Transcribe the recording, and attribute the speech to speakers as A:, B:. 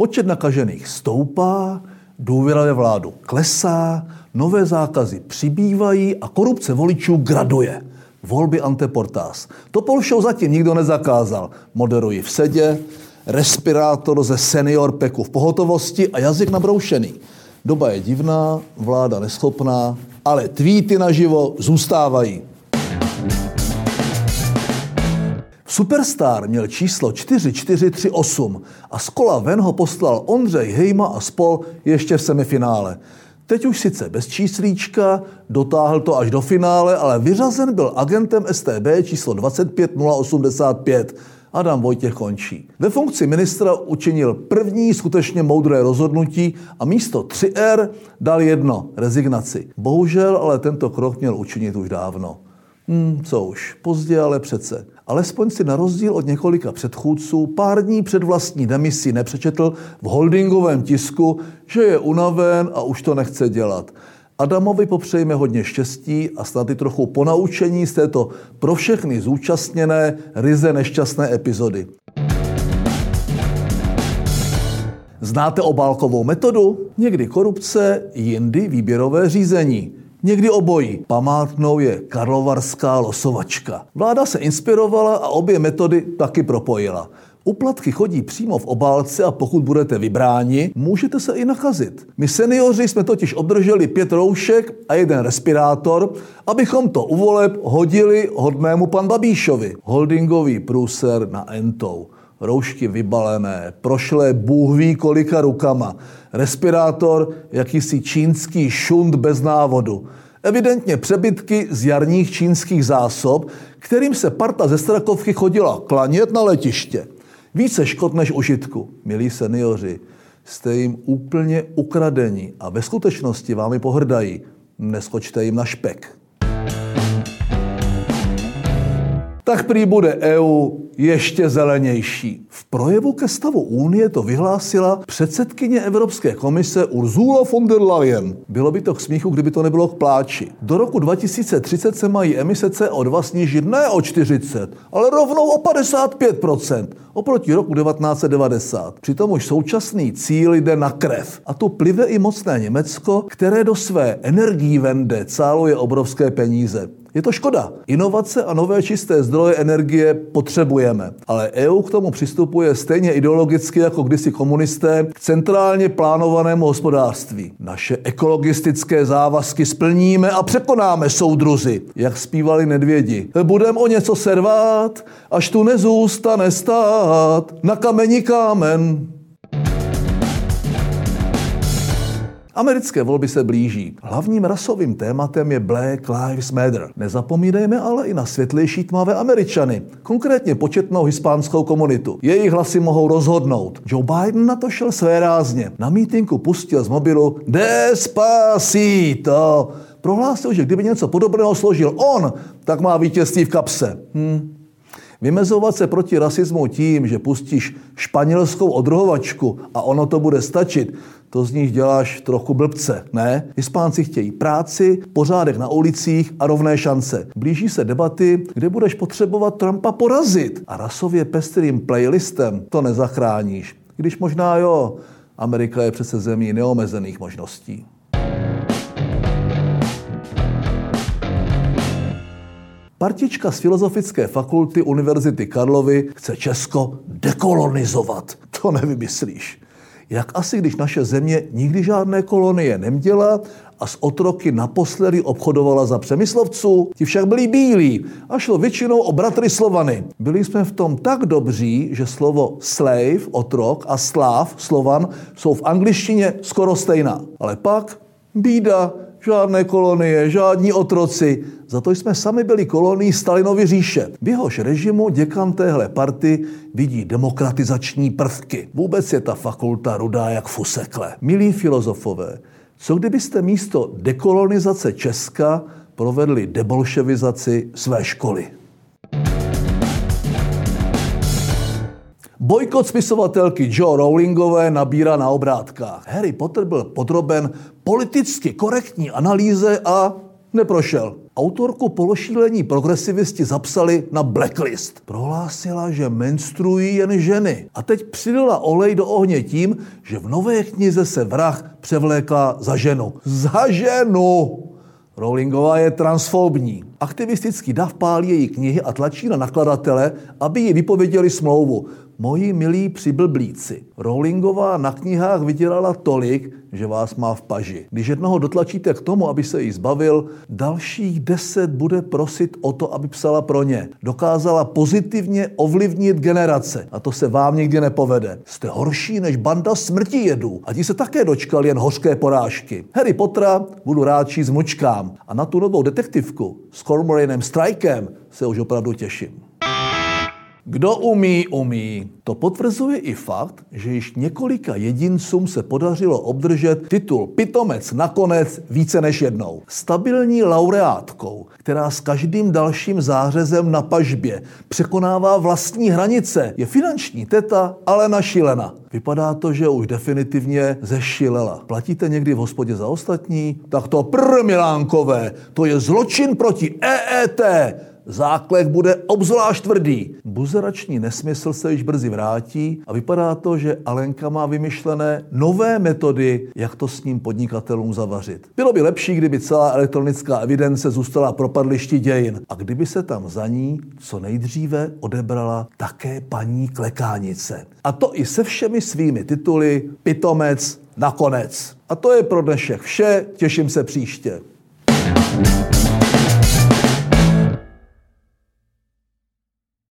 A: Počet nakažených stoupá, důvěra ve vládu klesá, nové zákazy přibývají a korupce voličů graduje. Volby anteportás. Topol show zatím nikdo nezakázal. Moderuji v sedě, respirátor ze senior peku v pohotovosti a jazyk nabroušený. Doba je divná, vláda neschopná, ale tweety naživo zůstávají. Superstar měl číslo 4438 a z kola ven ho poslal Ondřej Hejma a spol ještě v semifinále. Teď už sice bez číslíčka, dotáhl to až do finále, ale vyřazen byl agentem STB číslo 25085. Adam Vojtěch končí. Ve funkci ministra učinil první skutečně moudré rozhodnutí a místo 3R dal jedno, rezignaci. Bohužel ale tento krok měl učinit už dávno. Hmm, co už, pozdě, ale přece. Alespoň si na rozdíl od několika předchůdců pár dní před vlastní demisi nepřečetl v holdingovém tisku, že je unaven a už to nechce dělat. Adamovi popřejme hodně štěstí a snad i trochu ponaučení z této pro všechny zúčastněné ryze nešťastné epizody. Znáte obálkovou metodu? Někdy korupce, jindy výběrové řízení. Někdy obojí. Památnou je karlovarská losovačka. Vláda se inspirovala a obě metody taky propojila. Uplatky chodí přímo v obálce a pokud budete vybráni, můžete se i nakazit. My seniori jsme totiž obdrželi pět roušek a jeden respirátor, abychom to u voleb hodili hodnému pan Babíšovi. Holdingový průser na entou. Roušky vybalené, prošlé Bůh ví kolika rukama. Respirátor, jakýsi čínský šunt bez návodu. Evidentně přebytky z jarních čínských zásob, kterým se parta ze Strakovky chodila klanět na letiště. Více škod než užitku, milí seniori. Jste jim úplně ukradení a ve skutečnosti vámi pohrdají. Neskočte jim na špek. Tak prý bude EU ještě zelenější. V projevu ke stavu Unie to vyhlásila předsedkyně Evropské komise Ursula von der Leyen. Bylo by to k smíchu, kdyby to nebylo k pláči. Do roku 2030 se mají emise CO2 snížit ne o 40, ale rovnou o 55% oproti roku 1990. Přitom už současný cíl jde na krev. A tu plive i mocné Německo, které do své energií vende cáluje obrovské peníze. Je to škoda. Inovace a nové čisté zdroje energie potřebujeme. Ale EU k tomu přistupuje stejně ideologicky jako kdysi komunisté k centrálně plánovanému hospodářství. Naše ekologistické závazky splníme a překonáme soudruzy, jak zpívali nedvědi. Budem o něco servát, až tu nezůstane stát na kameni kámen. Americké volby se blíží. Hlavním rasovým tématem je Black Lives Matter. Nezapomínejme ale i na světlejší tmavé Američany, konkrétně početnou hispánskou komunitu. Jejich hlasy mohou rozhodnout. Joe Biden na to šel své rázně. Na mítinku pustil z mobilu Despacito. Prohlásil, že kdyby něco podobného složil on, tak má vítězství v kapse. Hm. Vymezovat se proti rasismu tím, že pustíš španělskou odrohovačku a ono to bude stačit, to z nich děláš trochu blbce, ne? Hispánci chtějí práci, pořádek na ulicích a rovné šance. Blíží se debaty, kde budeš potřebovat Trumpa porazit. A rasově pestrým playlistem to nezachráníš. Když možná jo, Amerika je přece zemí neomezených možností. Partička z Filozofické fakulty Univerzity Karlovy chce Česko dekolonizovat. To nevymyslíš. Jak asi, když naše země nikdy žádné kolonie neměla a s otroky naposledy obchodovala za přemyslovců, ti však byli bílí a šlo většinou o bratry Slovany. Byli jsme v tom tak dobří, že slovo slave, otrok a sláv, slovan, jsou v angličtině skoro stejná. Ale pak bída, žádné kolonie, žádní otroci. Za to jsme sami byli kolonií Stalinovy říše. V jehož režimu děkan téhle party vidí demokratizační prvky. Vůbec je ta fakulta rudá jak fusekle. Milí filozofové, co kdybyste místo dekolonizace Česka provedli debolševizaci své školy? Bojkot spisovatelky Joe Rowlingové nabírá na obrátkách. Harry Potter byl podroben politicky korektní analýze a Neprošel. Autorku pološílení progresivisti zapsali na blacklist. Prohlásila, že menstruují jen ženy. A teď přidala olej do ohně tím, že v nové knize se vrah převlékla za ženu. Za ženu! Rowlingová je transfobní. Aktivistický dav pálí její knihy a tlačí na nakladatele, aby ji vypověděli smlouvu. Moji milí přiblblíci, Rowlingová na knihách vydělala tolik, že vás má v paži. Když jednoho dotlačíte k tomu, aby se jí zbavil, dalších deset bude prosit o to, aby psala pro ně. Dokázala pozitivně ovlivnit generace. A to se vám nikdy nepovede. Jste horší než banda smrti jedů. A ti se také dočkali jen hořké porážky. Harry Pottera budu rád číst mučkám. A na tu novou detektivku s Cormoranem Strikem se už opravdu těším. Kdo umí, umí. To potvrzuje i fakt, že již několika jedincům se podařilo obdržet titul pitomec nakonec více než jednou. Stabilní laureátkou, která s každým dalším zářezem na pažbě překonává vlastní hranice, je finanční teta Alena Šilena. Vypadá to, že už definitivně zešilela. Platíte někdy v hospodě za ostatní? Tak to prr, Milánkové, to je zločin proti EET. Záklek bude obzvlášť tvrdý. Buzerační nesmysl se již brzy vrátí a vypadá to, že Alenka má vymyšlené nové metody, jak to s ním podnikatelům zavařit. Bylo by lepší, kdyby celá elektronická evidence zůstala propadlišti dějin a kdyby se tam za ní co nejdříve odebrala také paní Klekánice. A to i se všemi svými tituly Pitomec nakonec. A to je pro dnešek vše, těším se příště.